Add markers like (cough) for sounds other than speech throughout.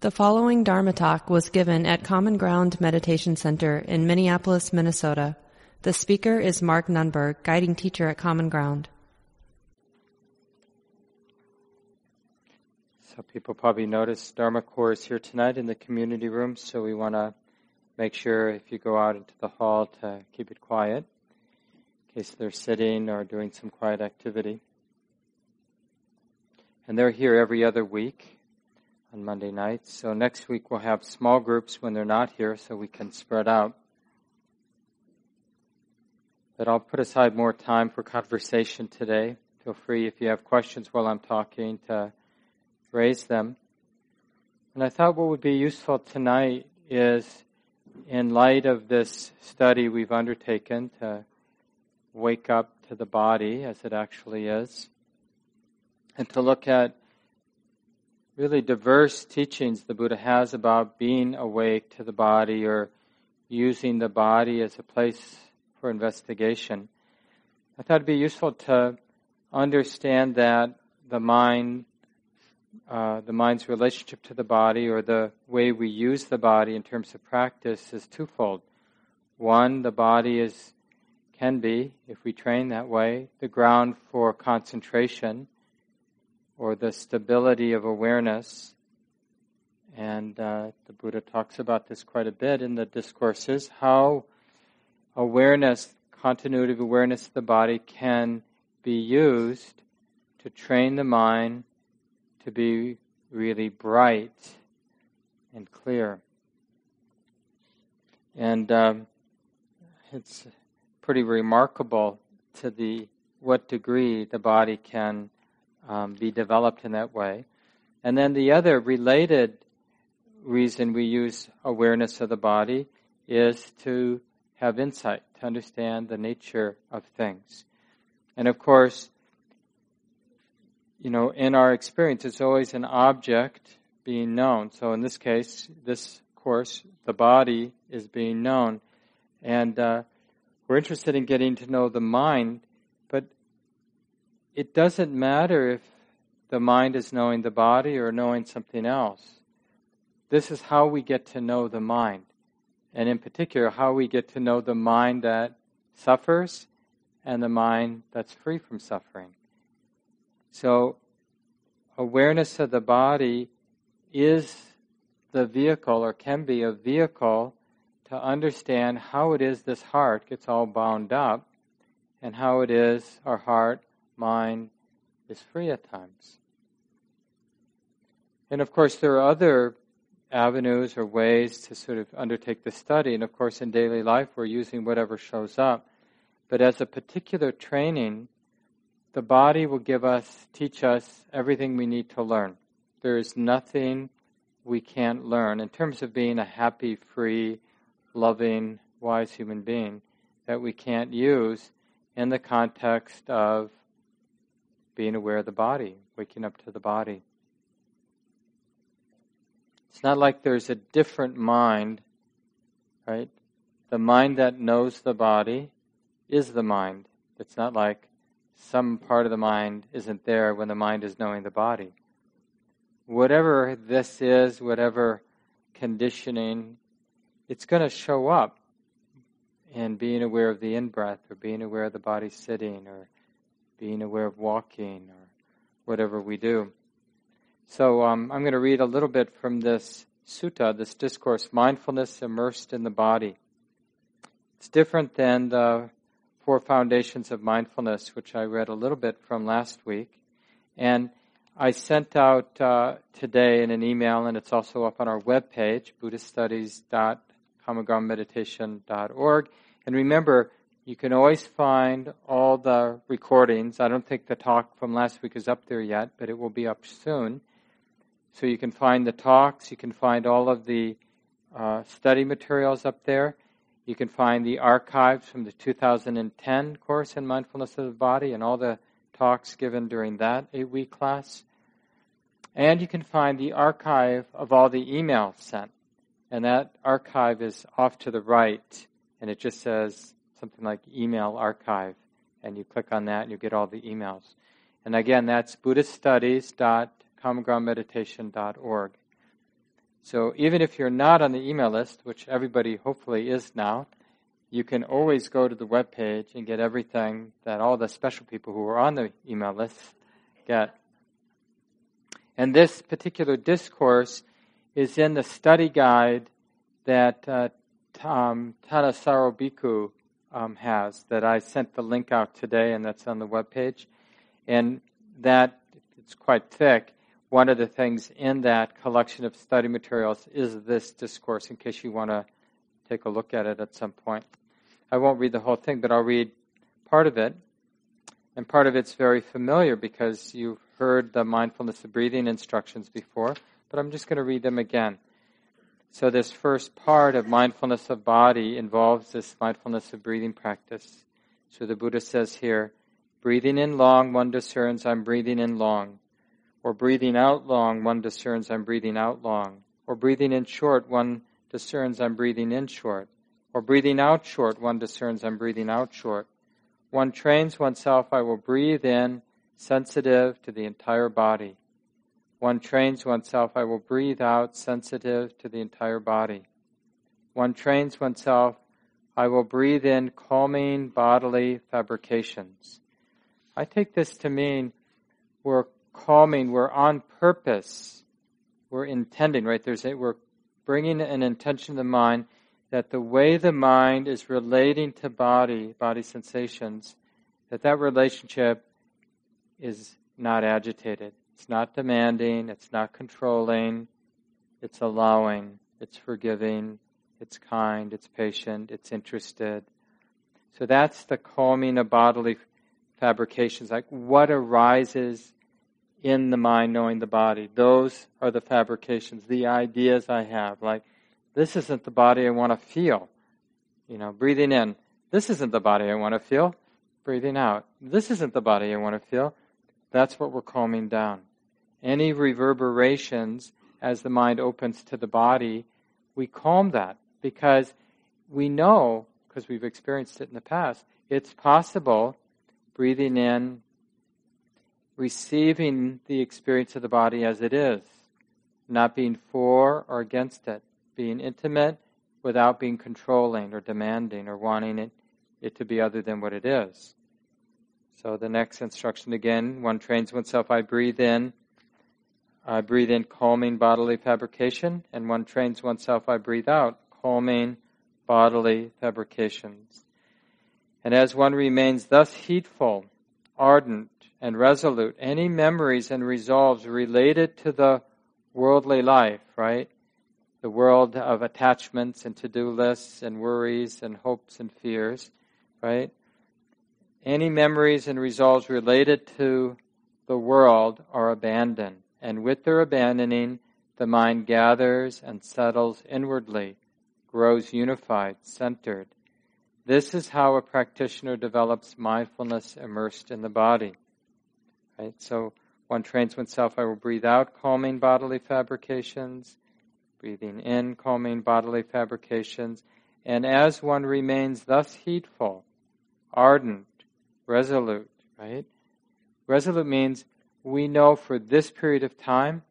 The following Dharma talk was given at Common Ground Meditation Center in Minneapolis, Minnesota. The speaker is Mark Nunberg, guiding teacher at Common Ground. So people probably noticed Dharma Core is here tonight in the community room, so we want to make sure if you go out into the hall to keep it quiet in case they're sitting or doing some quiet activity. And they're here every other week on Monday nights. So next week we'll have small groups when they're not here so we can spread out. But I'll put aside more time for conversation today. Feel free if you have questions while I'm talking to raise them. And I thought what would be useful tonight is in light of this study we've undertaken to wake up to the body as it actually is, and to look at really diverse teachings the Buddha has about being awake to the body or using the body as a place for investigation. I thought it'd be useful to understand that the mind, uh, the mind's relationship to the body or the way we use the body in terms of practice is twofold. One, the body is, can be, if we train that way, the ground for concentration or the stability of awareness. And uh, the Buddha talks about this quite a bit in the discourses how awareness, continuity of awareness of the body, can be used to train the mind to be really bright and clear. And um, it's pretty remarkable to the what degree the body can um, be developed in that way. And then the other related reason we use awareness of the body is to have insight, to understand the nature of things. And of course, you know, in our experience, it's always an object being known. So in this case, this course, the body is being known. And uh, we're interested in getting to know the mind it doesn't matter if the mind is knowing the body or knowing something else. This is how we get to know the mind. And in particular, how we get to know the mind that suffers and the mind that's free from suffering. So, awareness of the body is the vehicle, or can be a vehicle, to understand how it is this heart gets all bound up and how it is our heart mind is free at times. And of course, there are other avenues or ways to sort of undertake the study. And of course, in daily life, we're using whatever shows up. But as a particular training, the body will give us, teach us everything we need to learn. There is nothing we can't learn in terms of being a happy, free, loving, wise human being that we can't use in the context of being aware of the body, waking up to the body. It's not like there's a different mind, right? The mind that knows the body is the mind. It's not like some part of the mind isn't there when the mind is knowing the body. Whatever this is, whatever conditioning, it's going to show up in being aware of the in breath or being aware of the body sitting or being aware of walking or whatever we do. So um, I'm going to read a little bit from this sutta, this discourse, mindfulness immersed in the body. It's different than the four foundations of mindfulness, which I read a little bit from last week. And I sent out uh, today in an email, and it's also up on our webpage, buddhiststudies.common And remember, you can always find all the recordings. I don't think the talk from last week is up there yet, but it will be up soon. So you can find the talks, you can find all of the uh, study materials up there. You can find the archives from the 2010 course in Mindfulness of the Body and all the talks given during that eight week class. And you can find the archive of all the emails sent. And that archive is off to the right, and it just says something like email archive, and you click on that and you get all the emails. And again, that's buddhiststudies.commongroundmeditation.org. So even if you're not on the email list, which everybody hopefully is now, you can always go to the web page and get everything that all the special people who are on the email list get. And this particular discourse is in the study guide that uh, um, Bhikkhu um, has that I sent the link out today and that's on the web page. And that, it's quite thick. One of the things in that collection of study materials is this discourse in case you want to take a look at it at some point. I won't read the whole thing, but I'll read part of it. And part of it's very familiar because you've heard the mindfulness of breathing instructions before, but I'm just going to read them again. So, this first part of mindfulness of body involves this mindfulness of breathing practice. So, the Buddha says here breathing in long, one discerns I'm breathing in long. Or breathing out long, one discerns I'm breathing out long. Or breathing in short, one discerns I'm breathing in short. Or breathing out short, one discerns I'm breathing out short. One trains oneself, I will breathe in, sensitive to the entire body. One trains oneself, I will breathe out, sensitive to the entire body. One trains oneself, I will breathe in, calming bodily fabrications. I take this to mean we're calming, we're on purpose, we're intending, right? There's a, we're bringing an intention to the mind that the way the mind is relating to body, body sensations, that that relationship is not agitated. It's not demanding, it's not controlling, it's allowing, it's forgiving, it's kind, it's patient, it's interested. So that's the calming of bodily fabrications, like what arises in the mind knowing the body. Those are the fabrications, the ideas I have. Like, this isn't the body I want to feel. You know, breathing in, this isn't the body I want to feel. Breathing out, this isn't the body I want to feel. That's what we're calming down any reverberations as the mind opens to the body, we calm that because we know, because we've experienced it in the past, it's possible breathing in, receiving the experience of the body as it is, not being for or against it, being intimate without being controlling or demanding or wanting it, it to be other than what it is. So the next instruction again, one trains oneself, I breathe in I breathe in calming bodily fabrication, and one trains oneself, I breathe out calming bodily fabrications. And as one remains thus heedful, ardent, and resolute, any memories and resolves related to the worldly life, right? The world of attachments and to do lists and worries and hopes and fears, right? Any memories and resolves related to the world are abandoned and with their abandoning, the mind gathers and settles inwardly, grows unified, centered. This is how a practitioner develops mindfulness immersed in the body. Right? So one trains oneself, I will breathe out calming bodily fabrications, breathing in calming bodily fabrications, and as one remains thus heedful, ardent, resolute, right? Resolute means we know for this period of time,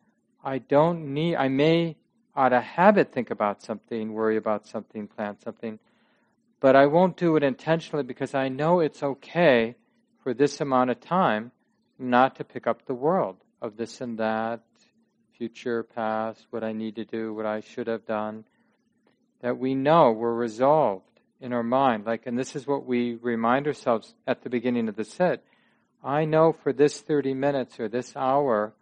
I don't need, I may out of habit think about something, worry about something, plan something, but I won't do it intentionally because I know it's okay for this amount of time not to pick up the world of this and that, future, past, what I need to do, what I should have done. That we know we're resolved in our mind. Like, and this is what we remind ourselves at the beginning of the sit I know for this 30 minutes or this hour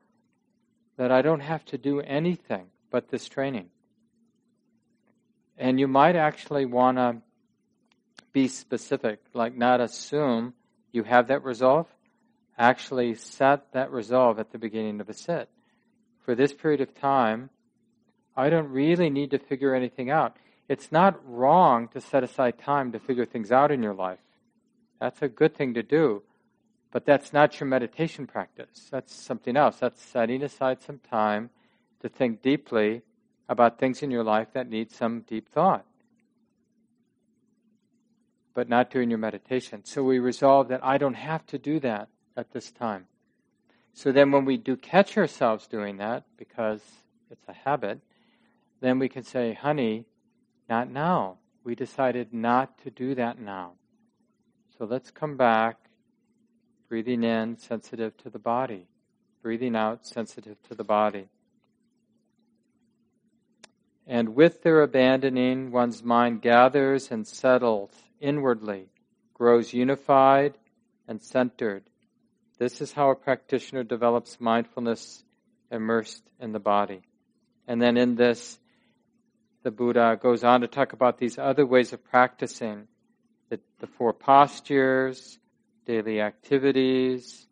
that I don't have to do anything but this training. And you might actually want to be specific, like not assume you have that resolve. Actually, set that resolve at the beginning of a sit. For this period of time, I don't really need to figure anything out. It's not wrong to set aside time to figure things out in your life. That's a good thing to do. But that's not your meditation practice. That's something else. That's setting aside some time to think deeply about things in your life that need some deep thought. But not doing your meditation. So we resolve that I don't have to do that at this time. So then when we do catch ourselves doing that, because it's a habit, then we can say, honey, not now. We decided not to do that now. So let's come back, breathing in, sensitive to the body, breathing out, sensitive to the body. And with their abandoning, one's mind gathers and settles inwardly, grows unified and centered. This is how a practitioner develops mindfulness immersed in the body. And then in this, the Buddha goes on to talk about these other ways of practicing the, the four postures, daily activities,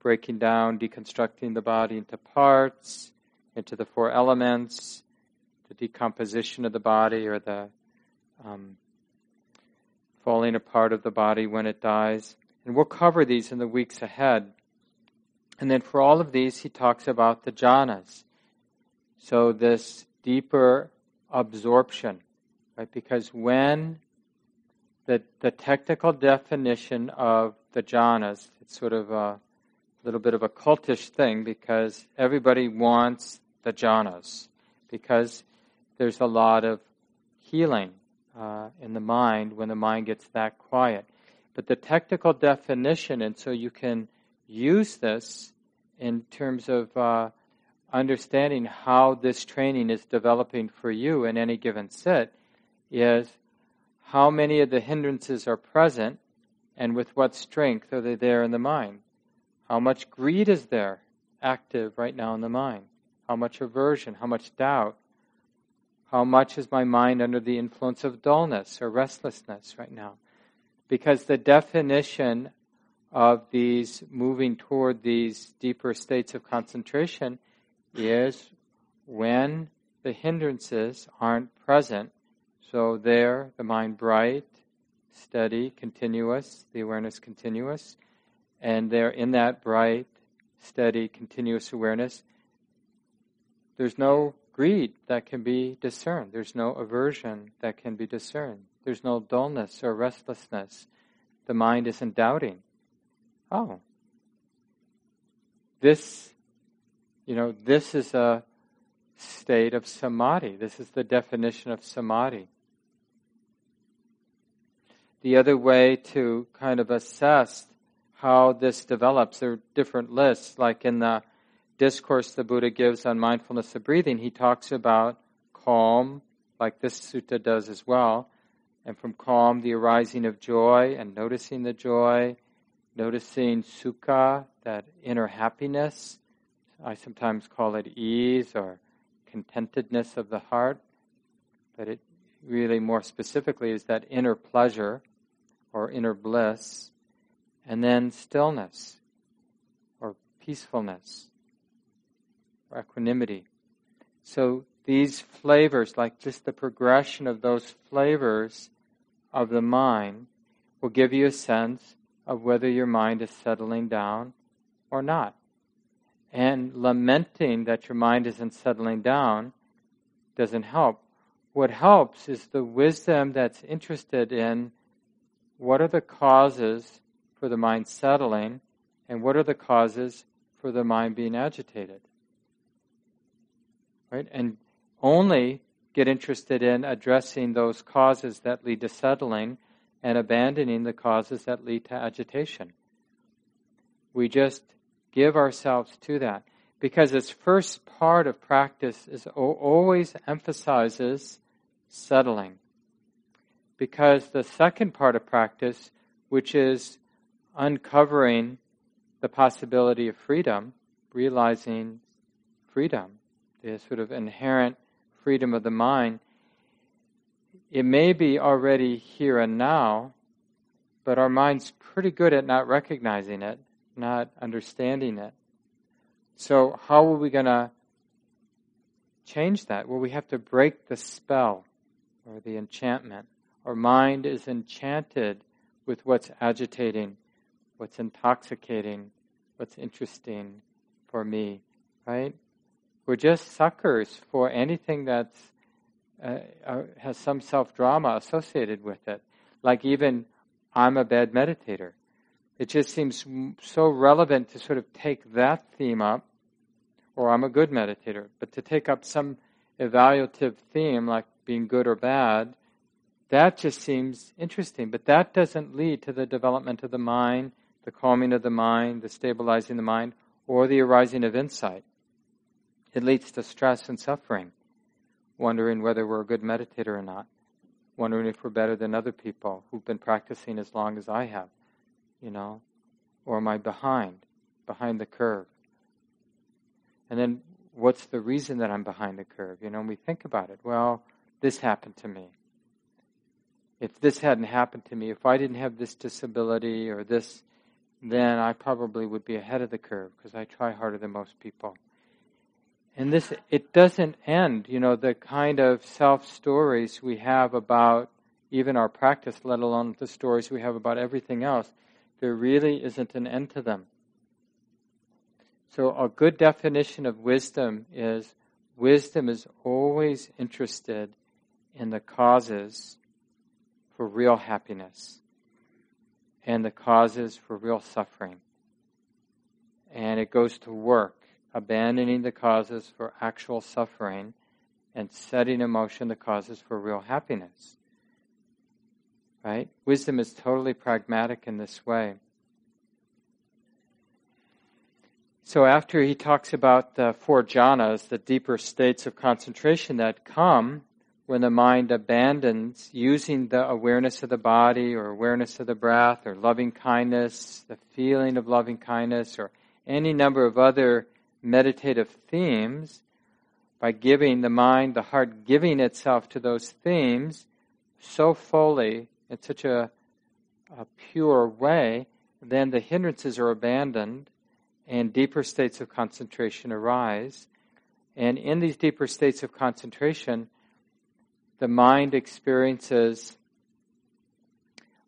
breaking down, deconstructing the body into parts, into the four elements, the decomposition of the body or the um, falling apart of the body when it dies. And we'll cover these in the weeks ahead. And then for all of these, he talks about the jhanas. So this deeper absorption, right? Because when the, the technical definition of the jhanas, it's sort of a little bit of a cultish thing because everybody wants the jhanas because there's a lot of healing uh, in the mind when the mind gets that quiet. But the technical definition, and so you can use this in terms of uh, understanding how this training is developing for you in any given sit, is how many of the hindrances are present and with what strength are they there in the mind? How much greed is there active right now in the mind? How much aversion? How much doubt? How much is my mind under the influence of dullness or restlessness right now? Because the definition of these moving toward these deeper states of concentration is when the hindrances aren't present. So there, the mind bright, steady, continuous, the awareness continuous, and there in that bright, steady, continuous awareness, there's no greed that can be discerned. There's no aversion that can be discerned. There's no dullness or restlessness. The mind isn't doubting. Oh, this, you know, this is a state of samadhi. This is the definition of samadhi. The other way to kind of assess how this develops, there are different lists, like in the discourse the Buddha gives on mindfulness of breathing, he talks about calm, like this sutta does as well, and from calm, the arising of joy and noticing the joy, noticing sukha, that inner happiness. I sometimes call it ease or contentedness of the heart, but it really more specifically is that inner pleasure or inner bliss, and then stillness or peacefulness or equanimity. So these flavors, like just the progression of those flavors of the mind, will give you a sense of whether your mind is settling down or not. And lamenting that your mind isn't settling down doesn't help. What helps is the wisdom that's interested in what are the causes for the mind settling and what are the causes for the mind being agitated right? And only get interested in addressing those causes that lead to settling and abandoning the causes that lead to agitation. We just give ourselves to that because its first part of practice is always emphasizes settling. Because the second part of practice, which is uncovering the possibility of freedom, realizing freedom, the sort of inherent freedom of the mind, it may be already here and now, but our mind's pretty good at not recognizing it, not understanding it. So, how are we going to change that? Well, we have to break the spell or the enchantment. Our mind is enchanted with what's agitating, what's intoxicating, what's interesting for me, right? We're just suckers for anything that uh, uh, has some self drama associated with it. Like even, I'm a bad meditator. It just seems so relevant to sort of take that theme up, or I'm a good meditator, but to take up some evaluative theme, like being good or bad, that just seems interesting. But that doesn't lead to the development of the mind, the calming of the mind, the stabilizing the mind, or the arising of insight. It leads to stress and suffering, wondering whether we're a good meditator or not, wondering if we're better than other people who've been practicing as long as I have, you know, or am I behind, behind the curve? And then what's the reason that I'm behind the curve? You know, and we think about it. Well, this happened to me. If this hadn't happened to me, if I didn't have this disability or this, then I probably would be ahead of the curve because I try harder than most people. And this, it doesn't end, you know, the kind of self stories we have about even our practice, let alone the stories we have about everything else. There really isn't an end to them. So, a good definition of wisdom is wisdom is always interested in the causes for real happiness and the causes for real suffering. And it goes to work, abandoning the causes for actual suffering and setting in motion the causes for real happiness. Right? Wisdom is totally pragmatic in this way. So after he talks about the four jhanas, the deeper states of concentration that come when the mind abandons using the awareness of the body or awareness of the breath or loving kindness, the feeling of loving kindness, or any number of other meditative themes, by giving the mind, the heart giving itself to those themes so fully, in such a, a pure way, then the hindrances are abandoned and deeper states of concentration arise. And in these deeper states of concentration, the mind experiences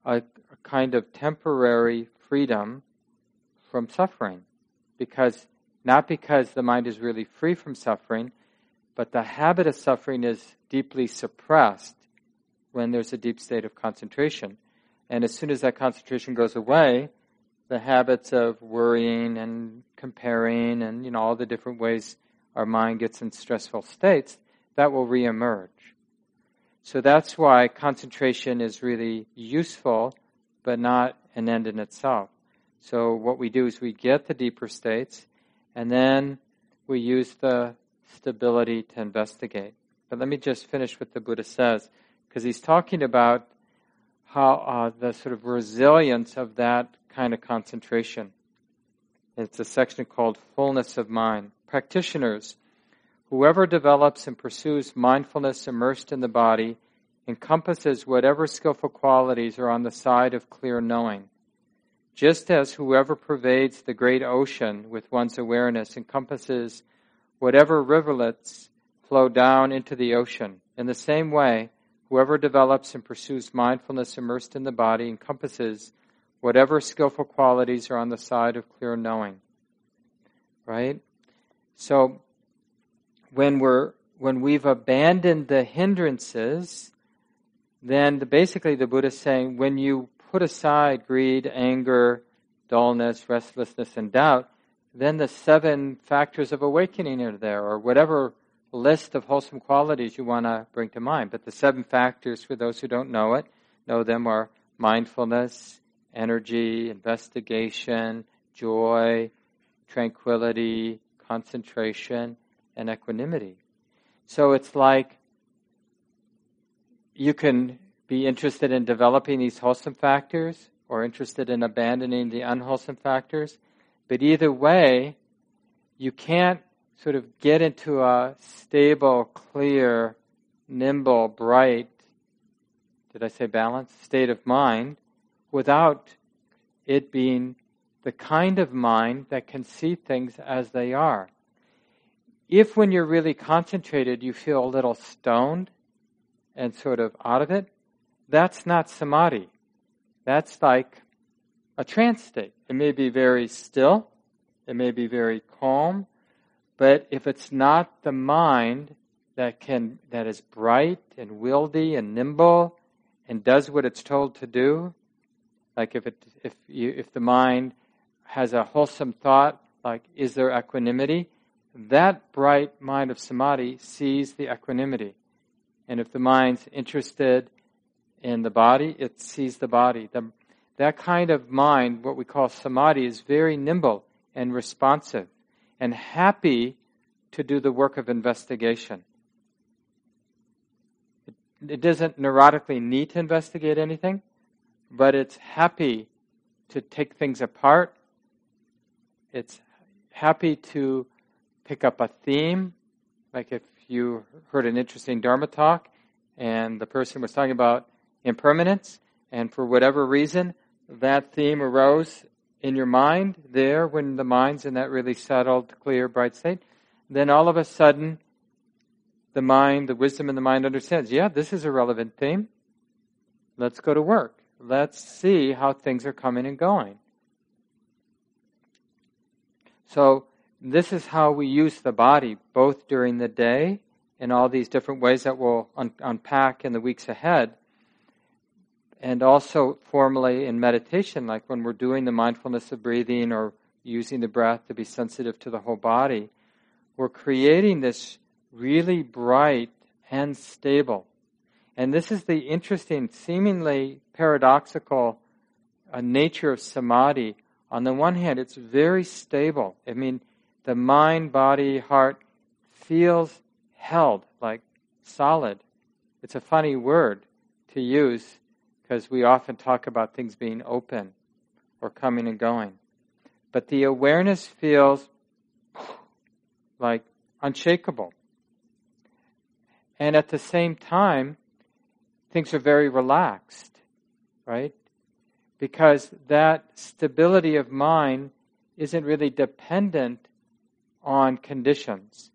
a, a, kind of temporary freedom from suffering. Because, not because the mind is really free from suffering, but the habit of suffering is deeply suppressed when there's a deep state of concentration. And as soon as that concentration goes away, the habits of worrying and comparing and you know all the different ways our mind gets in stressful states, that will reemerge. So that's why concentration is really useful, but not an end in itself. So what we do is we get the deeper states, and then we use the stability to investigate. But let me just finish what the Buddha says, because he's talking about how uh, the sort of resilience of that kind of concentration. It's a section called Fullness of Mind. Practitioners, whoever develops and pursues mindfulness immersed in the body encompasses whatever skillful qualities are on the side of clear knowing. Just as whoever pervades the great ocean with one's awareness encompasses whatever rivulets flow down into the ocean, in the same way, whoever develops and pursues mindfulness immersed in the body encompasses whatever skillful qualities are on the side of clear knowing. Right? So when we're when we've abandoned the hindrances, then the, basically the Buddha is saying when you put aside greed, anger, dullness, restlessness, and doubt, then the seven factors of awakening are there, or whatever list of wholesome qualities you want to bring to mind. But the seven factors, for those who don't know it, know them are mindfulness, energy, investigation, joy, tranquility, concentration, and equanimity. So it's like you can be interested in developing these wholesome factors or interested in abandoning the unwholesome factors. But either way, you can't sort of get into a stable, clear, nimble, bright, did I say balanced, state of mind without it being the kind of mind that can see things as they are. If when you're really concentrated you feel a little stoned and sort of out of it, that's not samadhi. That's like a trance state. It may be very still, it may be very calm, but if it's not the mind that can that is bright and wieldy and nimble and does what it's told to do, like if it if you if the mind has a wholesome thought, like is there equanimity, that bright mind of samadhi sees the equanimity. And if the mind's interested in the body, it sees the body. The, that kind of mind, what we call samadhi, is very nimble and responsive and happy to do the work of investigation. It, it doesn't neurotically need to investigate anything, but it's happy to take things apart. It's happy to pick up a theme, like if you heard an interesting Dharma talk and the person was talking about impermanence, and for whatever reason that theme arose in your mind there when the mind's in that really settled, clear, bright state, then all of a sudden the mind, the wisdom in the mind understands, yeah, this is a relevant theme. Let's go to work. Let's see how things are coming and going. So, this is how we use the body, both during the day in all these different ways that we'll un- unpack in the weeks ahead, and also formally in meditation, like when we're doing the mindfulness of breathing or using the breath to be sensitive to the whole body, we're creating this really bright and stable. And this is the interesting, seemingly paradoxical uh, nature of samadhi. On the one hand, it's very stable. I mean, the mind, body, heart feels held, like solid. It's a funny word to use because we often talk about things being open or coming and going. But the awareness feels like unshakable. And at the same time, things are very relaxed, right? Because that stability of mind isn't really dependent on conditions.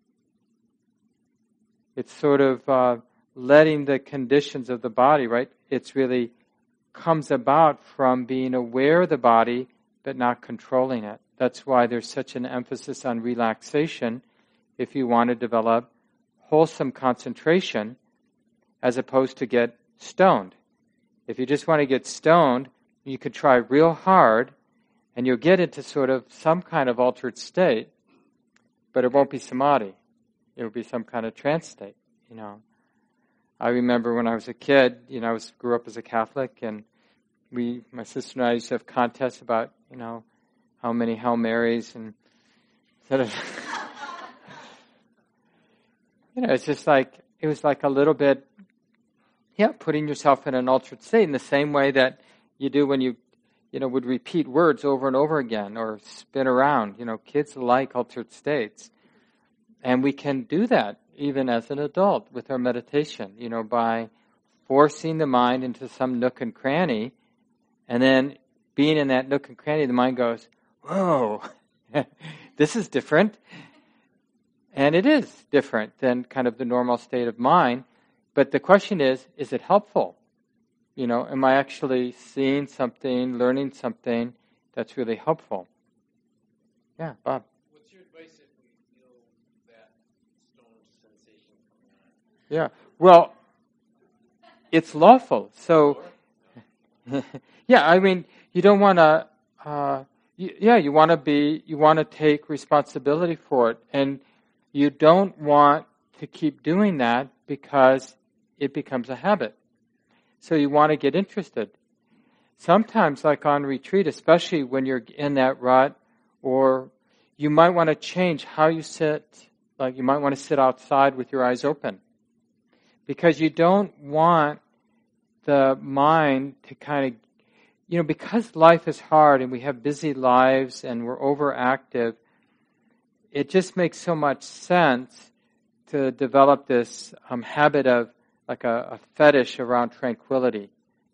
It's sort of uh, letting the conditions of the body, right? It's really comes about from being aware of the body but not controlling it. That's why there's such an emphasis on relaxation if you want to develop wholesome concentration as opposed to get stoned. If you just want to get stoned, you could try real hard and you'll get into sort of some kind of altered state, but it won't be samadhi. It will be some kind of trance state, you know. I remember when I was a kid, you know, I was, grew up as a Catholic, and we, my sister and I used to have contests about, you know, how many Hail Marys and sort of, (laughs) you know, it's just like, it was like a little bit, yeah, putting yourself in an altered state in the same way that you do when you, you know, would repeat words over and over again or spin around. You know, kids like altered states. And we can do that even as an adult with our meditation, you know, by forcing the mind into some nook and cranny, and then being in that nook and cranny, the mind goes, Whoa, (laughs) this is different. And it is different than kind of the normal state of mind. But the question is, is it helpful? You know, am I actually seeing something, learning something that's really helpful? Yeah, Bob. What's your advice if we feel that stone sensation Yeah. Well, it's lawful. So, (laughs) yeah, I mean, you don't want to. Uh, yeah, you want to be. You want to take responsibility for it, and you don't want to keep doing that because it becomes a habit. So you want to get interested. Sometimes, like on retreat, especially when you're in that rut, or you might want to change how you sit. Like you might want to sit outside with your eyes open because you don't want the mind to kind of, you know, because life is hard and we have busy lives and we're overactive, it just makes so much sense to develop this um, habit of like a, a fetish around tranquility.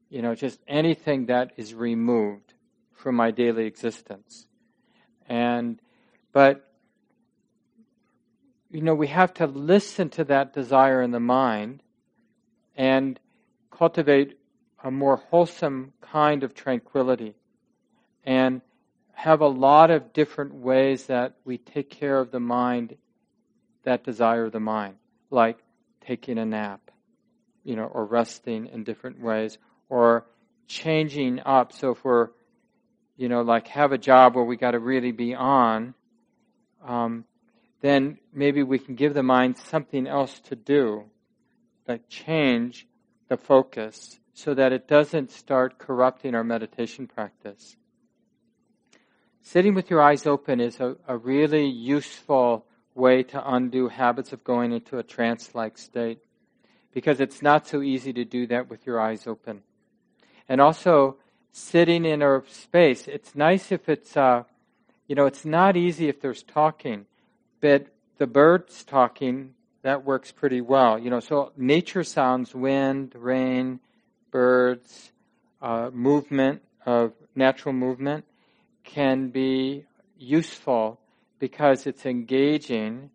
You know, just anything that is removed from my daily existence. And, but you know, we have to listen to that desire in the mind and cultivate a more wholesome kind of tranquility and have a lot of different ways that we take care of the mind, that desire of the mind, like taking a nap, you know, or resting in different ways, or changing up. So if we're, you know, like have a job where we got to really be on, um, then maybe we can give the mind something else to do, like change the focus so that it doesn't start corrupting our meditation practice. Sitting with your eyes open is a, a really useful way to undo habits of going into a trance like state because it's not so easy to do that with your eyes open. And also, sitting in a space, it's nice if it's, uh, you know, it's not easy if there's talking, but the birds talking, that works pretty well. You know, so nature sounds, wind, rain, birds, uh, movement of natural movement can be useful because it's engaging,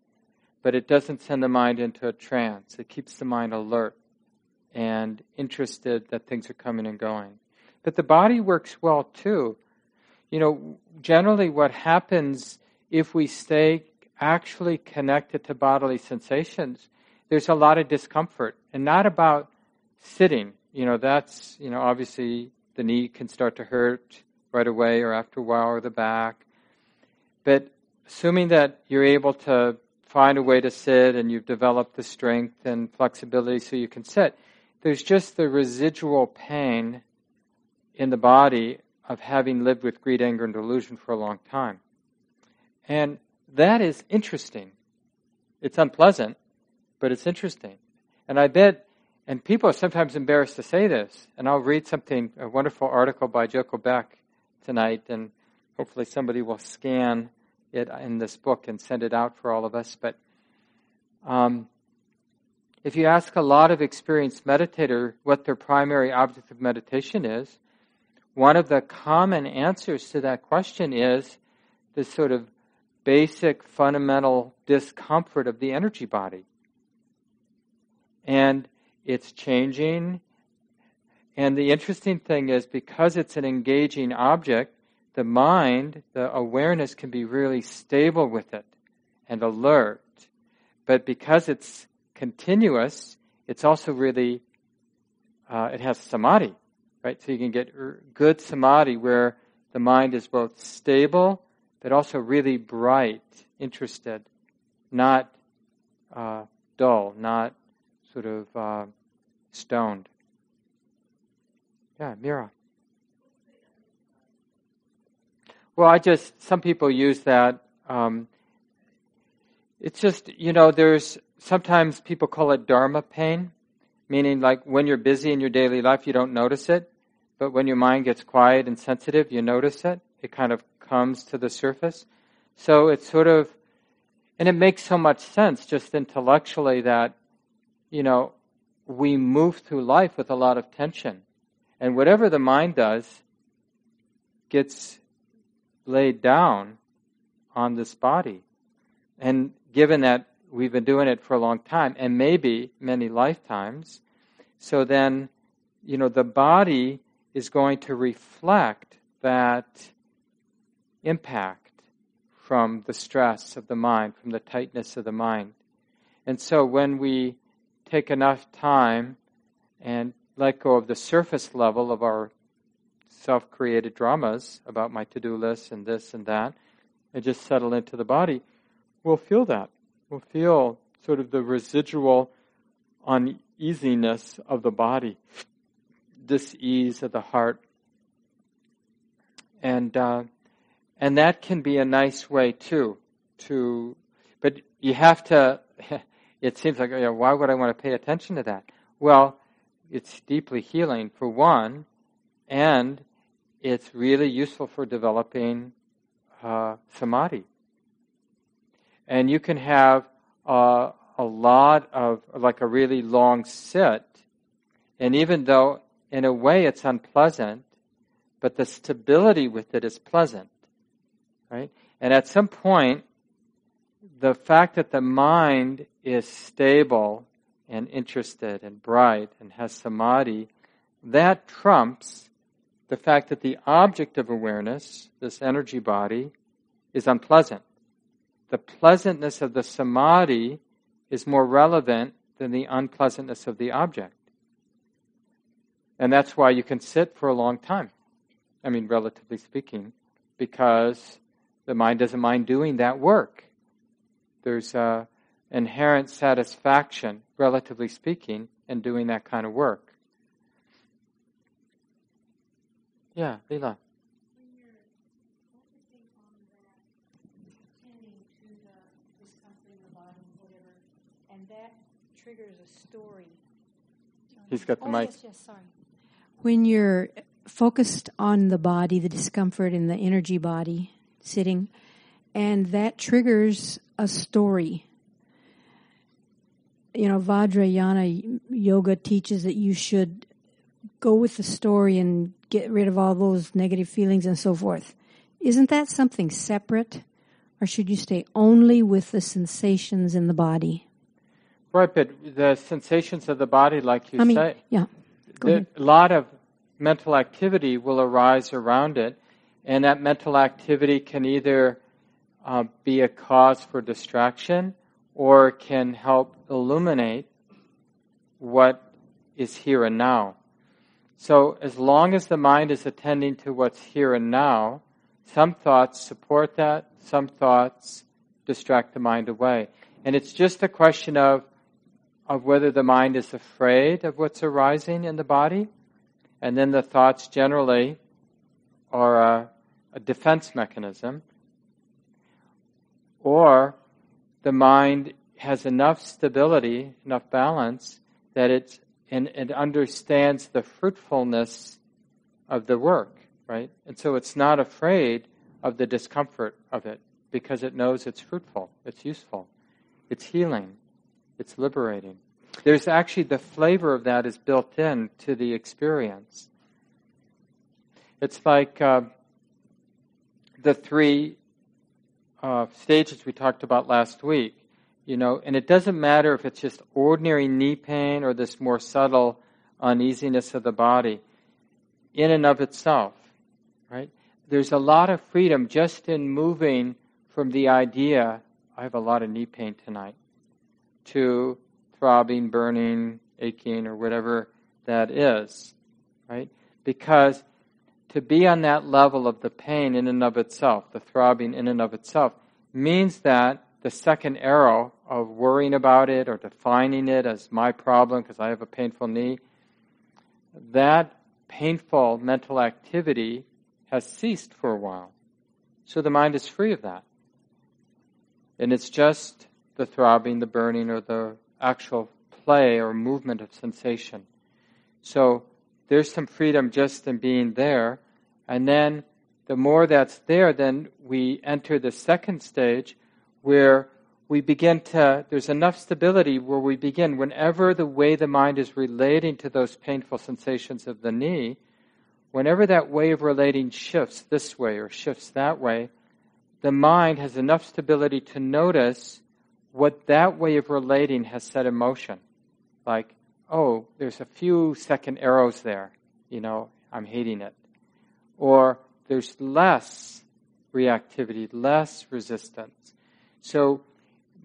but it doesn't send the mind into a trance. It keeps the mind alert and interested that things are coming and going. But the body works well too. You know, generally what happens if we stay actually connected to bodily sensations, there's a lot of discomfort and not about sitting. You know, that's, you know, obviously the knee can start to hurt right away or after a while or the back. But assuming that you're able to find a way to sit and you've developed the strength and flexibility so you can sit, there's just the residual pain in the body of having lived with greed, anger, and delusion for a long time. And that is interesting. It's unpleasant, but it's interesting. And I bet, and people are sometimes embarrassed to say this, and I'll read something, a wonderful article by Joko Beck tonight, and hopefully somebody will scan it in this book and send it out for all of us. But um, if you ask a lot of experienced meditator what their primary object of meditation is, one of the common answers to that question is this sort of basic fundamental discomfort of the energy body. And it's changing. And the interesting thing is because it's an engaging object, the mind, the awareness can be really stable with it and alert. But because it's continuous, it's also really, uh, it has samadhi, right? So you can get good samadhi where the mind is both stable but also really bright, interested, not uh, dull, not sort of uh, stoned. Yeah, Mira. Well, I just, some people use that. Um, it's just, you know, there's sometimes people call it dharma pain, meaning like when you're busy in your daily life, you don't notice it. But when your mind gets quiet and sensitive, you notice it. It kind of comes to the surface. So it's sort of, and it makes so much sense just intellectually that, you know, we move through life with a lot of tension. And whatever the mind does gets laid down on this body. And given that we've been doing it for a long time, and maybe many lifetimes, so then, you know, the body is going to reflect that impact from the stress of the mind, from the tightness of the mind. And so when we take enough time and let go of the surface level of our self created dramas about my to do list and this and that, and just settle into the body, we'll feel that. We'll feel sort of the residual uneasiness of the body, dis ease of the heart. And, uh, and that can be a nice way too, to, but you have to, (laughs) it seems like, you know, why would I want to pay attention to that? Well, it's deeply healing for one, and it's really useful for developing uh, samadhi. And you can have uh, a lot of, like a really long sit, and even though in a way it's unpleasant, but the stability with it is pleasant. Right? And at some point, the fact that the mind is stable and interested and bright and has samadhi, that trumps the fact that the object of awareness, this energy body, is unpleasant. The pleasantness of the samadhi is more relevant than the unpleasantness of the object. And that's why you can sit for a long time. I mean, relatively speaking, because the mind doesn't mind doing that work. there's inherent satisfaction, relatively speaking, in doing that kind of work. Yeah, Leela. triggers a story. He's got the oh, mic. Yes, yes, sorry. When you're focused on the body, the discomfort in the energy body, sitting, and that triggers a story. You know, Vajrayana yoga teaches that you should go with the story and get rid of all those negative feelings and so forth. Isn't that something separate? Or should you stay only with the sensations in the body? Right, but the sensations of the body, like you I mean, say, yeah, a lot of mental activity will arise around it, and that mental activity can either uh, be a cause for distraction or can help illuminate what is here and now. So, as long as the mind is attending to what's here and now, some thoughts support that, some thoughts distract the mind away. And it's just a question of, of whether the mind is afraid of what's arising in the body and then the thoughts generally are a, a defense mechanism. Or the mind has enough stability, enough balance, that it, and understands the fruitfulness of the work, right? And so it's not afraid of the discomfort of it because it knows it's fruitful, it's useful, it's healing, it's liberating. There's actually the flavor of that is built in to the experience. It's like uh, the three uh, stages we talked about last week, you know, and it doesn't matter if it's just ordinary knee pain or this more subtle uneasiness of the body in and of itself, right? There's a lot of freedom just in moving from the idea, I have a lot of knee pain tonight, to throbbing, burning, aching, or whatever that is, right? Because to be on that level of the pain in and of itself, the throbbing in and of itself, means that the second arrow of worrying about it or defining it as my problem because I have a painful knee, that painful mental activity has ceased for a while. So the mind is free of that. And it's just the throbbing, the burning, or the actual play or movement of sensation. So there's some freedom just in being there. And then the more that's there, then we enter the second stage where we begin to, there's enough stability where we begin, whenever the way the mind is relating to those painful sensations of the knee, whenever that way of relating shifts this way or shifts that way, the mind has enough stability to notice what that way of relating has set in motion. Like, oh, there's a few second arrows there. You know, I'm hating it. Or there's less reactivity, less resistance. So,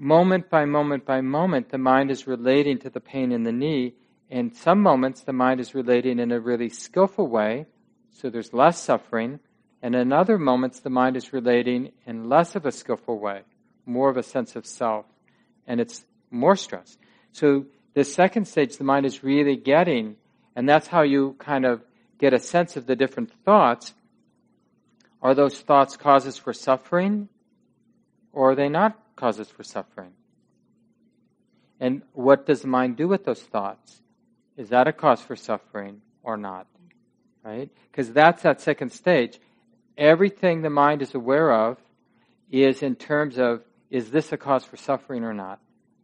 moment by moment by moment, the mind is relating to the pain in the knee. In some moments, the mind is relating in a really skillful way, so there's less suffering. And in other moments, the mind is relating in less of a skillful way, more of a sense of self and it's more stress. So the second stage, the mind is really getting, and that's how you kind of get a sense of the different thoughts. Are those thoughts causes for suffering, or are they not causes for suffering? And what does the mind do with those thoughts? Is that a cause for suffering or not? Right? Because that's that second stage. Everything the mind is aware of is in terms of is this a cause for suffering or not?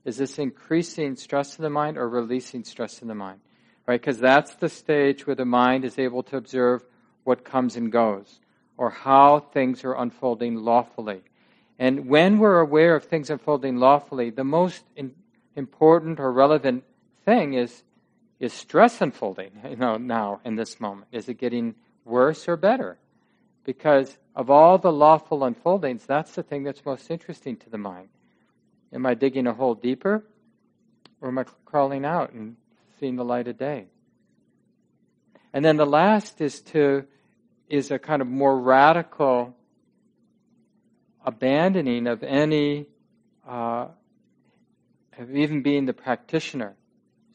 Is this increasing stress in the mind or releasing stress in the mind? Right? Because that's the stage where the mind is able to observe what comes and goes or how things are unfolding lawfully. And when we're aware of things unfolding lawfully, the most in, important or relevant thing is is stress unfolding, (laughs) you know, now in this moment? Is it getting worse or better? Because of all the lawful unfoldings, that's the thing that's most interesting to the mind. Am I digging a hole deeper? Or am I crawling out and seeing the light of day? And then the last is to is a kind of more radical abandoning of any uh, of even being the practitioner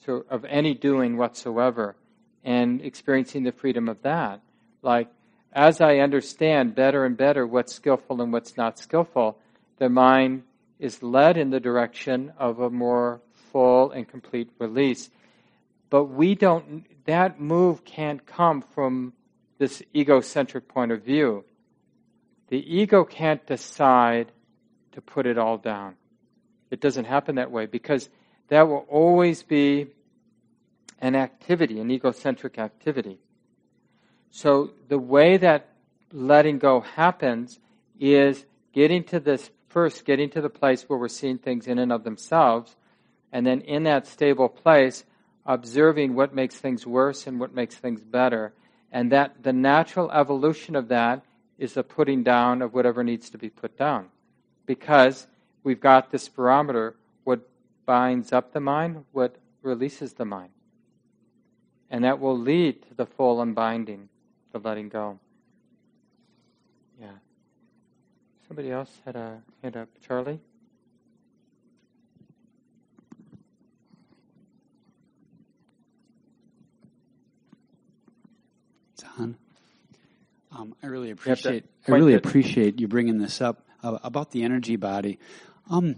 so of any doing whatsoever and experiencing the freedom of that. Like, as I understand better and better what's skillful and what's not skillful, the mind is led in the direction of a more full and complete release. But we don't, that move can't come from this egocentric point of view. The ego can't decide to put it all down. It doesn't happen that way because that will always be an activity, an egocentric activity. So the way that letting go happens is getting to this first, getting to the place where we're seeing things in and of themselves, and then in that stable place, observing what makes things worse and what makes things better. And that the natural evolution of that is the putting down of whatever needs to be put down. Because we've got this barometer what binds up the mind, what releases the mind. And that will lead to the full unbinding, the letting go. Yeah. Somebody else had a hand up. Charlie? Don. Um, I really appreciate. I really it. appreciate you bringing this up uh, about the energy body. Um,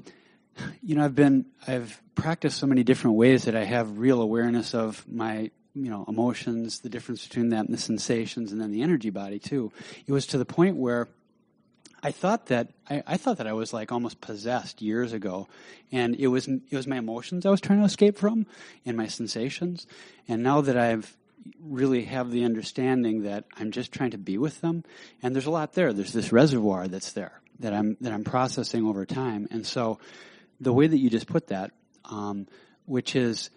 you know, I've been I've practiced so many different ways that I have real awareness of my you know emotions, the difference between that and the sensations, and then the energy body too. It was to the point where I thought that I, I, thought that I was like almost possessed years ago, and it was it was my emotions I was trying to escape from, and my sensations. And now that I've really have the understanding that I'm just trying to be with them. And there's a lot there. There's this reservoir that's there that I'm that I'm processing over time. And so, the way that you just put that, um, which is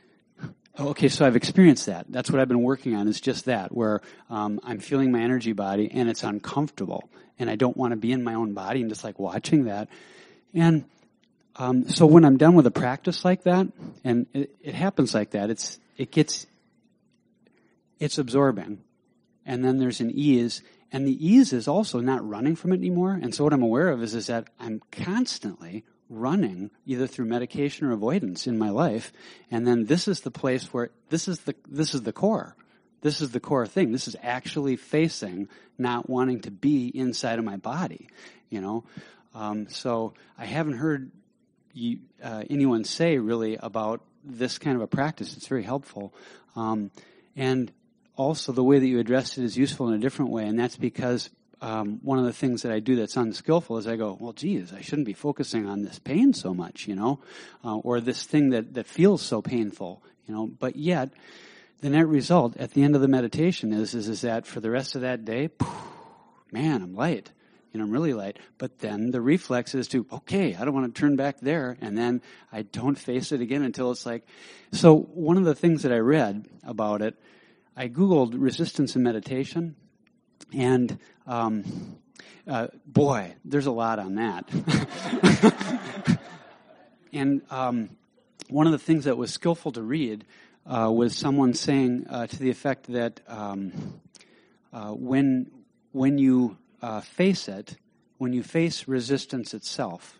okay, so I've experienced that. That's what I've been working on. Is just that where um, I'm feeling my energy body and it's uncomfortable, and I don't want to be in my own body and just like watching that. And um, so when I'm done with a practice like that, and it, it happens like that, it's it gets it's absorbing. And then there's an ease. And the ease is also not running from it anymore. And so what I'm aware of is, is that I'm constantly running either through medication or avoidance in my life. And then this is the place where this is the, this is the core. This is the core thing. This is actually facing not wanting to be inside of my body, you know? Um, so I haven't heard you, uh, anyone say really about this kind of a practice. It's very helpful. Um, and also the way that you addressed it is useful in a different way, and that's because um, one of the things that I do that's unskillful is I go, well, geez, I shouldn't be focusing on this pain so much, you know, uh, or this thing that, that feels so painful, you know, but yet the net result at the end of the meditation is, is, is that for the rest of that day, man, I'm light. You know, I'm really light. But then the reflex is to, okay, I don't want to turn back there. And then I don't face it again until it's like, so one of the things that I read about it I Googled resistance and meditation, and um, uh, boy, there's a lot on that. (laughs) and um, one of the things that was skillful to read uh, was someone saying uh, to the effect that um, uh, when when you uh, face it, when you face resistance itself,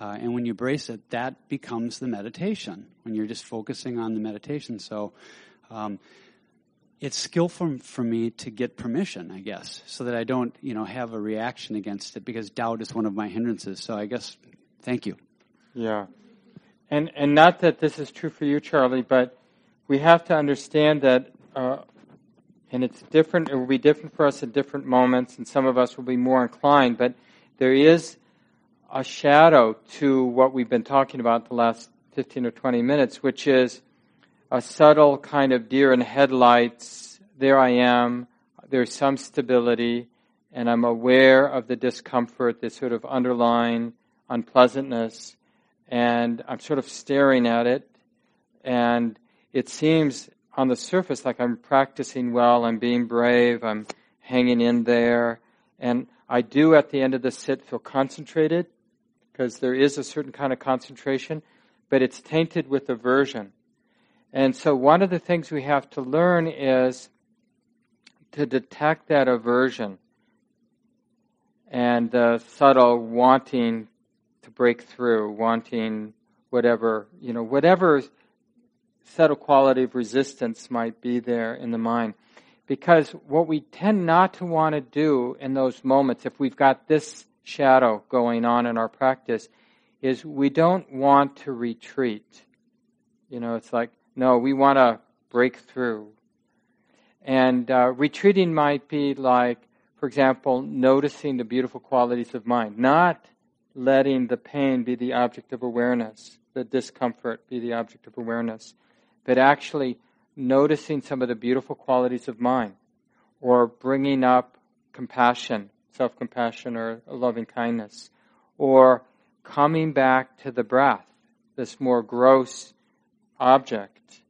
uh, and when you brace it, that becomes the meditation. When you're just focusing on the meditation, so. Um, it's skillful for me to get permission, I guess, so that I don't, you know, have a reaction against it because doubt is one of my hindrances. So I guess, thank you. Yeah, and and not that this is true for you, Charlie, but we have to understand that, uh, and it's different. It will be different for us at different moments, and some of us will be more inclined. But there is a shadow to what we've been talking about the last fifteen or twenty minutes, which is a subtle kind of deer in headlights. There I am. There's some stability, and I'm aware of the discomfort, this sort of underlying unpleasantness, and I'm sort of staring at it, and it seems on the surface like I'm practicing well, I'm being brave, I'm hanging in there, and I do at the end of the sit feel concentrated, because there is a certain kind of concentration, but it's tainted with aversion. And so one of the things we have to learn is to detect that aversion and the subtle wanting to break through, wanting whatever, you know, whatever subtle quality of resistance might be there in the mind. Because what we tend not to want to do in those moments, if we've got this shadow going on in our practice, is we don't want to retreat. You know, it's like, no, we want to break through. And uh, retreating might be like, for example, noticing the beautiful qualities of mind, not letting the pain be the object of awareness, the discomfort be the object of awareness, but actually noticing some of the beautiful qualities of mind, or bringing up compassion, self compassion, or loving kindness, or coming back to the breath, this more gross object,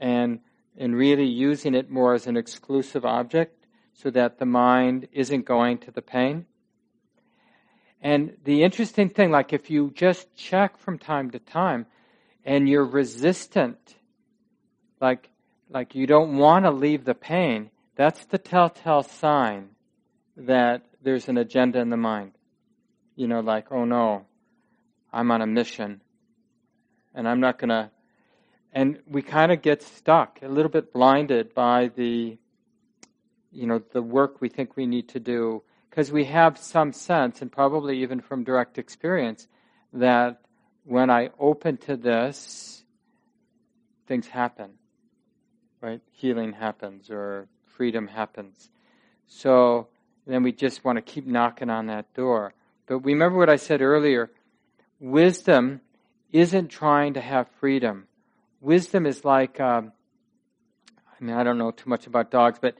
and, and really using it more as an exclusive object so that the mind isn't going to the pain. And the interesting thing, like if you just check from time to time and you're resistant, like, like you don't want to leave the pain, that's the telltale sign that there's an agenda in the mind. You know, like, oh no, I'm on a mission and I'm not going to. And we kind of get stuck, a little bit blinded by the you know, the work we think we need to do, because we have some sense, and probably even from direct experience, that when I open to this, things happen, right? Healing happens or freedom happens. So then we just want to keep knocking on that door. But remember what I said earlier wisdom isn't trying to have freedom. Wisdom is like, um, I mean, I don't know too much about dogs, but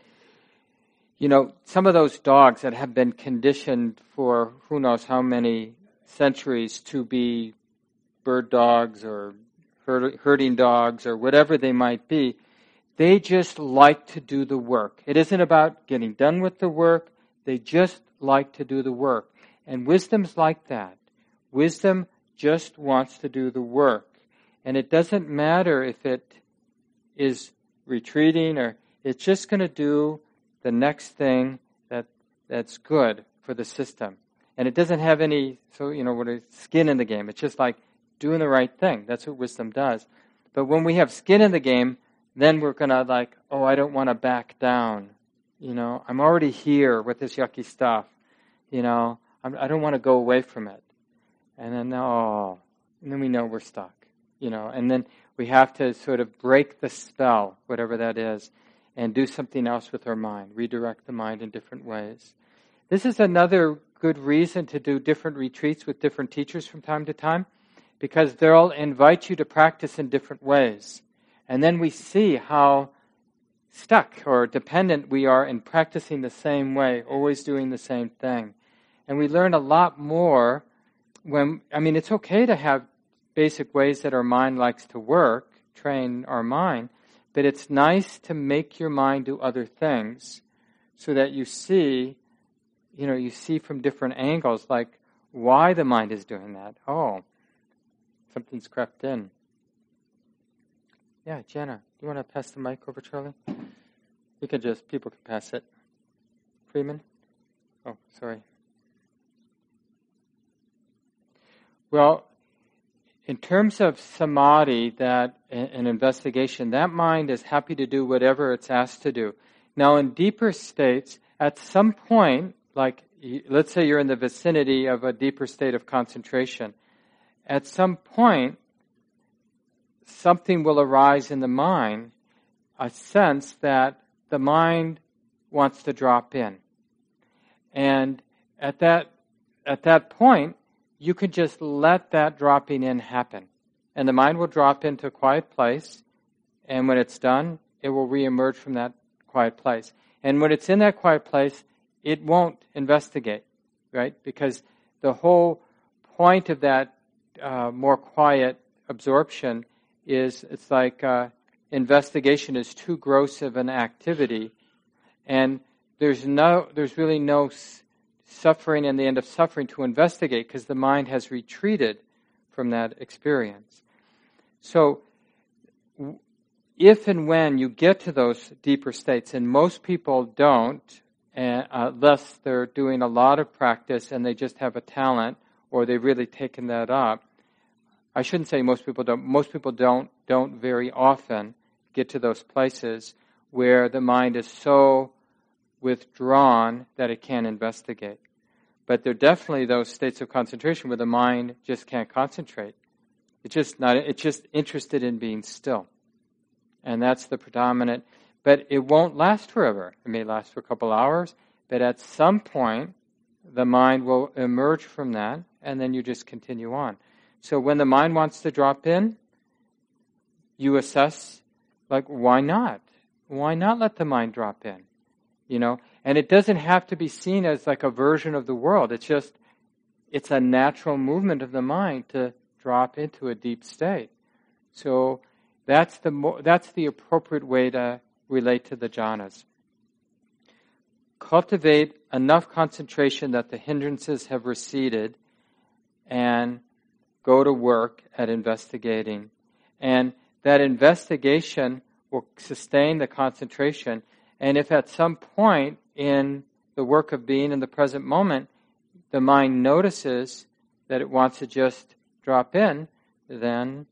you know, some of those dogs that have been conditioned for who knows how many centuries to be bird dogs or herding dogs or whatever they might be, they just like to do the work. It isn't about getting done with the work, they just like to do the work. And wisdom's like that. Wisdom just wants to do the work. And it doesn't matter if it is retreating or it's just going to do the next thing that that's good for the system. And it doesn't have any so you know what skin in the game. It's just like doing the right thing. That's what wisdom does. But when we have skin in the game, then we're gonna like, oh, I don't want to back down. You know, I'm already here with this yucky stuff. You know, I'm, I do not want to go away from it. And then oh, and then we know we're stuck. You know, and then we have to sort of break the spell, whatever that is, and do something else with our mind, redirect the mind in different ways. This is another good reason to do different retreats with different teachers from time to time, because they'll invite you to practice in different ways. And then we see how stuck or dependent we are in practicing the same way, always doing the same thing. And we learn a lot more when, I mean, it's okay to have basic ways that our mind likes to work, train our mind, but it's nice to make your mind do other things so that you see, you know, you see from different angles, like why the mind is doing that. Oh, something's crept in. Yeah, Jenna, you want to pass the mic over, Charlie? You can just, people can pass it. Freeman? Oh, sorry. Well, in terms of samadhi, that an investigation, that mind is happy to do whatever it's asked to do. Now, in deeper states, at some point, like let's say you're in the vicinity of a deeper state of concentration, at some point, something will arise in the mind, a sense that the mind wants to drop in. And at that, at that point, you can just let that dropping in happen. And the mind will drop into a quiet place, and when it's done, it will reemerge from that quiet place. And when it's in that quiet place, it won't investigate, right? Because the whole point of that uh, more quiet absorption is it's like uh, investigation is too gross of an activity, and there's no, there's really no suffering and the end of suffering to investigate because the mind has retreated from that experience. So, if and when you get to those deeper states, and most people don't, uh, unless they're doing a lot of practice and they just have a talent, or they've really taken that up. I shouldn't say most people don't. Most people don't don't very often get to those places where the mind is so withdrawn that it can't investigate. But there are definitely those states of concentration where the mind just can't concentrate. It's just not. It's just interested in being still, and that's the predominant. But it won't last forever. It may last for a couple hours, but at some point, the mind will emerge from that, and then you just continue on. So when the mind wants to drop in, you assess, like, why not? Why not let the mind drop in? You know, and it doesn't have to be seen as like a version of the world. It's just, it's a natural movement of the mind to drop into a deep state. So that's the mo- that's the appropriate way to relate to the jhanas. Cultivate enough concentration that the hindrances have receded and go to work at investigating. And that investigation will sustain the concentration. And if at some point in the work of being in the present moment, the mind notices that it wants to just drop in, then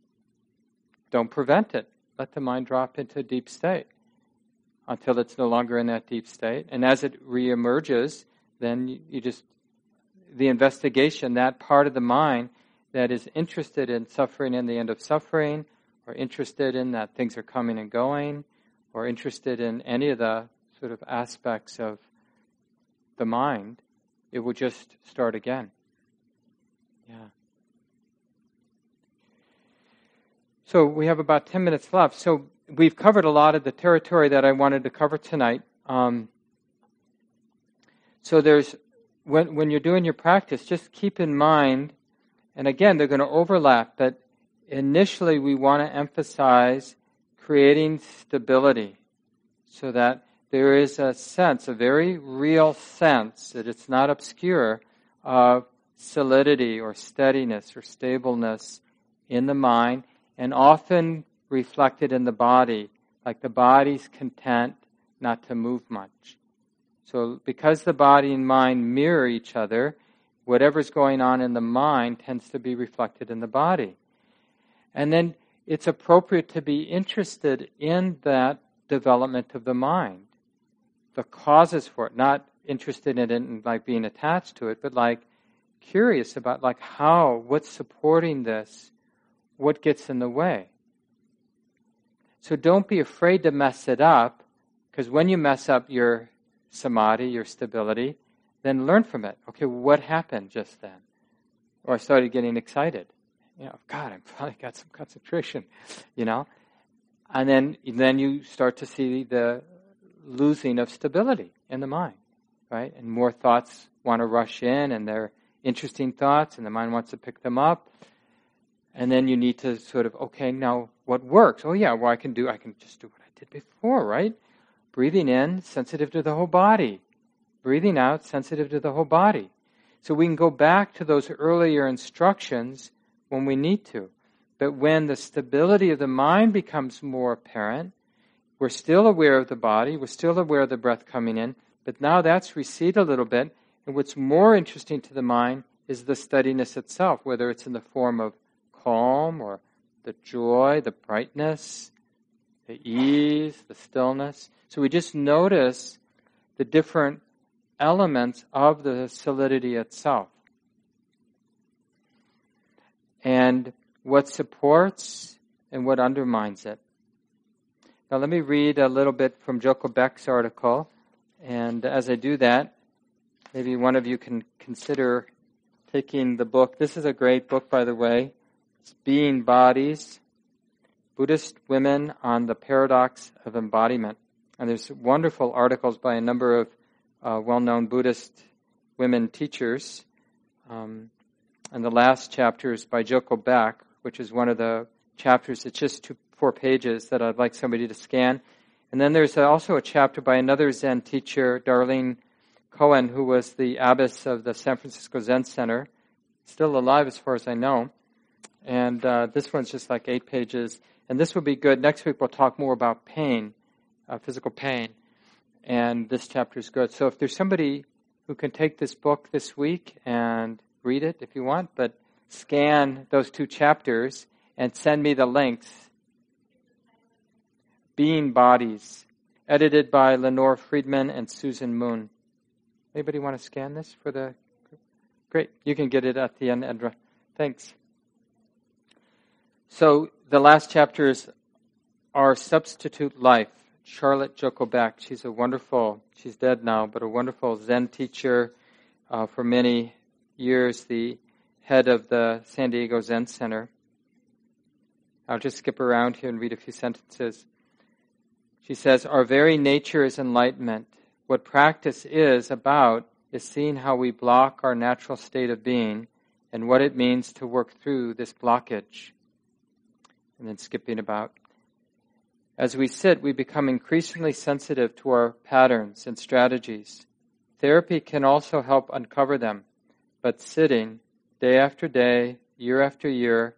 don't prevent it. Let the mind drop into a deep state until it's no longer in that deep state. And as it reemerges, then you, you just, the investigation, that part of the mind that is interested in suffering and the end of suffering, or interested in that things are coming and going, or interested in any of the sort of aspects of the mind, it will just start again. Yeah. So we have about 10 minutes left. So we've covered a lot of the territory that I wanted to cover tonight. Um, so there's when when you're doing your practice, just keep in mind, and again they're going to overlap, but initially we want to emphasize creating stability, so that there is a sense, a very real sense that it's not obscure of solidity or steadiness or stableness in the mind, and often reflected in the body, like the body's content not to move much. So, because the body and mind mirror each other, whatever's going on in the mind tends to be reflected in the body. And then it's appropriate to be interested in that development of the mind, the causes for it, not interested in it and like being attached to it, but like curious about like how, what's supporting this, what gets in the way. So don't be afraid to mess it up, because when you mess up your samadhi, your stability, then learn from it. Okay, what happened just then? Or I started getting excited. You know, God, I finally got some concentration, you know? And then, then you start to see the losing of stability in the mind, right? And more thoughts want to rush in, and they're interesting thoughts, and the mind wants to pick them up. And then you need to sort of, okay, now what works? Oh, yeah, well, I can do, I can just do what I did before, right? Breathing in, sensitive to the whole body. Breathing out, sensitive to the whole body. So we can go back to those earlier instructions when we need to. But when the stability of the mind becomes more apparent, we're still aware of the body, we're still aware of the breath coming in, but now that's receded a little bit. And what's more interesting to the mind is the steadiness itself, whether it's in the form of calm or the joy, the brightness, the ease, the stillness. So we just notice the different elements of the solidity itself. And what supports and what undermines it. Now, let me read a little bit from Joko Beck's article. And as I do that, maybe one of you can consider taking the book. This is a great book, by the way. It's Being Bodies Buddhist Women on the Paradox of Embodiment. And there's wonderful articles by a number of uh, well known Buddhist women teachers. Um, and the last chapter is by Joko Beck, which is one of the chapters. It's just two, four pages that I'd like somebody to scan. And then there's also a chapter by another Zen teacher, Darlene Cohen, who was the abbess of the San Francisco Zen Center, still alive as far as I know. And uh, this one's just like eight pages. And this would be good. Next week we'll talk more about pain, uh, physical pain. And this chapter is good. So if there's somebody who can take this book this week and read it if you want, but scan those two chapters and send me the links. Being Bodies, edited by Lenore Friedman and Susan Moon. Anybody want to scan this for the? Great, you can get it at the end, Edra. Thanks. So the last chapter is our substitute life. Charlotte Joko Beck. She's a wonderful. She's dead now, but a wonderful Zen teacher uh, for many years. The head of the San Diego Zen Center. I'll just skip around here and read a few sentences. She says, Our very nature is enlightenment. What practice is about is seeing how we block our natural state of being and what it means to work through this blockage. And then skipping about. As we sit, we become increasingly sensitive to our patterns and strategies. Therapy can also help uncover them, but sitting, day after day, year after year,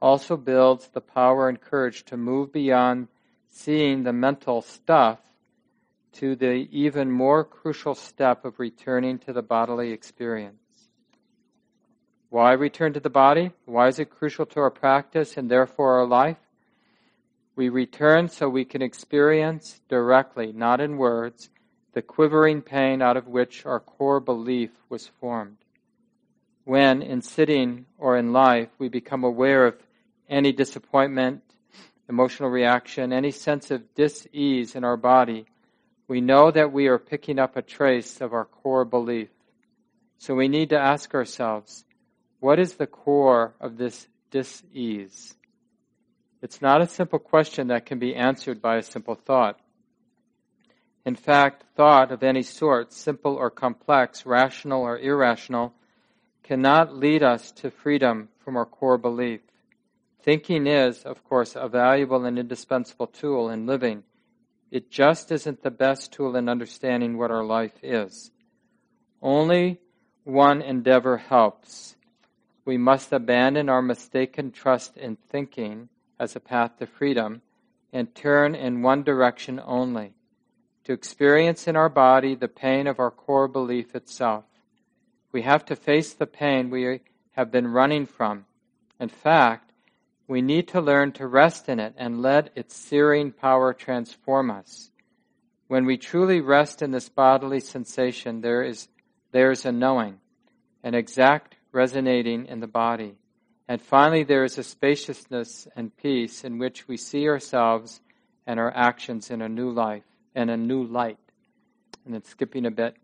also builds the power and courage to move beyond seeing the mental stuff to the even more crucial step of returning to the bodily experience. Why return to the body? Why is it crucial to our practice and therefore our life? We return so we can experience directly, not in words, the quivering pain out of which our core belief was formed. When, in sitting or in life, we become aware of any disappointment, emotional reaction, any sense of dis-ease in our body, we know that we are picking up a trace of our core belief. So we need to ask ourselves, what is the core of this dis-ease? It's not a simple question that can be answered by a simple thought. In fact, thought of any sort, simple or complex, rational or irrational, cannot lead us to freedom from our core belief. Thinking is, of course, a valuable and indispensable tool in living. It just isn't the best tool in understanding what our life is. Only one endeavor helps. We must abandon our mistaken trust in thinking as a path to freedom and turn in one direction only to experience in our body the pain of our core belief itself. We have to face the pain we have been running from. In fact, we need to learn to rest in it and let its searing power transform us. When we truly rest in this bodily sensation, there is, there is a knowing, an exact resonating in the body. And finally, there is a spaciousness and peace in which we see ourselves and our actions in a new life and a new light. And then skipping a bit.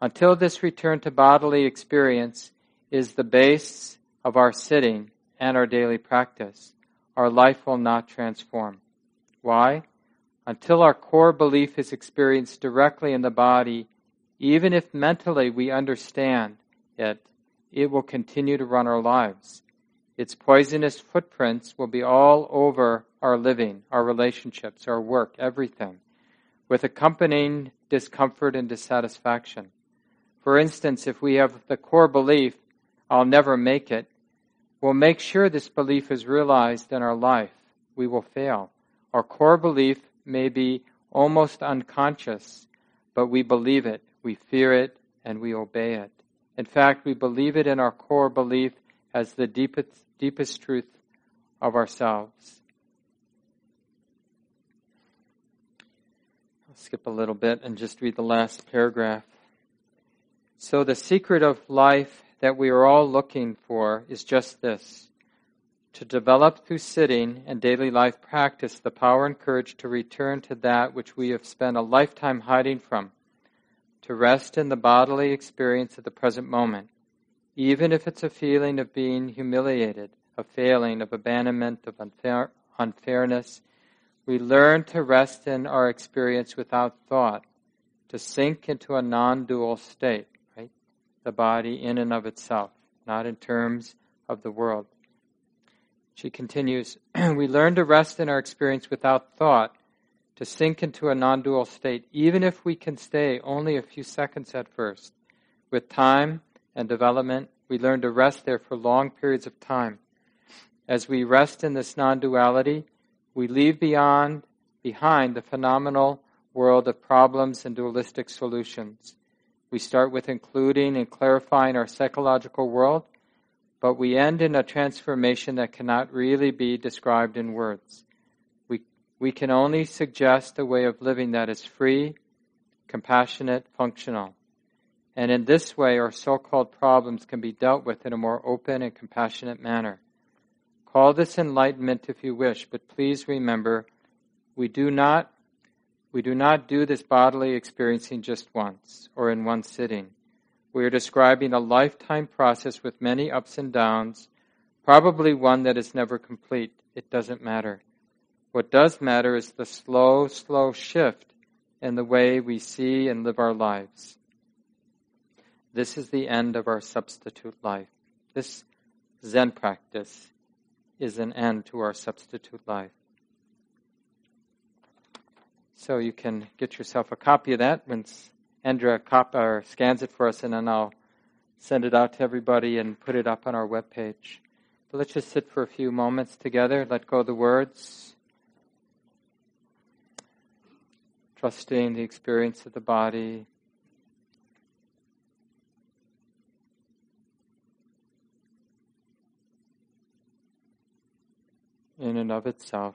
Until this return to bodily experience is the base of our sitting and our daily practice, our life will not transform. Why? Until our core belief is experienced directly in the body, even if mentally we understand it, it will continue to run our lives. Its poisonous footprints will be all over our living, our relationships, our work, everything, with accompanying discomfort and dissatisfaction. For instance, if we have the core belief, I'll never make it, we'll make sure this belief is realized in our life. We will fail. Our core belief may be almost unconscious, but we believe it, we fear it, and we obey it. In fact, we believe it in our core belief as the deepest, deepest truth of ourselves. I'll skip a little bit and just read the last paragraph. So, the secret of life that we are all looking for is just this to develop through sitting and daily life practice the power and courage to return to that which we have spent a lifetime hiding from, to rest in the bodily experience of the present moment, even if it's a feeling of being humiliated, of failing, of abandonment, of unfair, unfairness, we learn to rest in our experience without thought, to sink into a non dual state? The body in and of itself, not in terms of the world. She continues, (clears throat) we learn to rest in our experience without thought, to sink into a non dual state, even if we can stay only a few seconds at first. With time and development, we learn to rest there for long periods of time. As we rest in this non duality, we leave beyond, behind the phenomenal world of problems and dualistic solutions. We start with including and clarifying our psychological world, but we end in a transformation that cannot really be described in words. We, we can only suggest a way of living that is free, compassionate, functional. And in this way, our so called problems can be dealt with in a more open and compassionate manner. Call this enlightenment if you wish, but please remember we do not we do not do this bodily experiencing just once or in one sitting. We are describing a lifetime process with many ups and downs, probably one that is never complete. It doesn't matter. What does matter is the slow, slow shift in the way we see and live our lives. This is the end of our substitute life. This Zen practice is an end to our substitute life. So you can get yourself a copy of that once Andrea cop- or scans it for us, and then I'll send it out to everybody and put it up on our webpage. But let's just sit for a few moments together, let go of the words, trusting the experience of the body. In and of itself.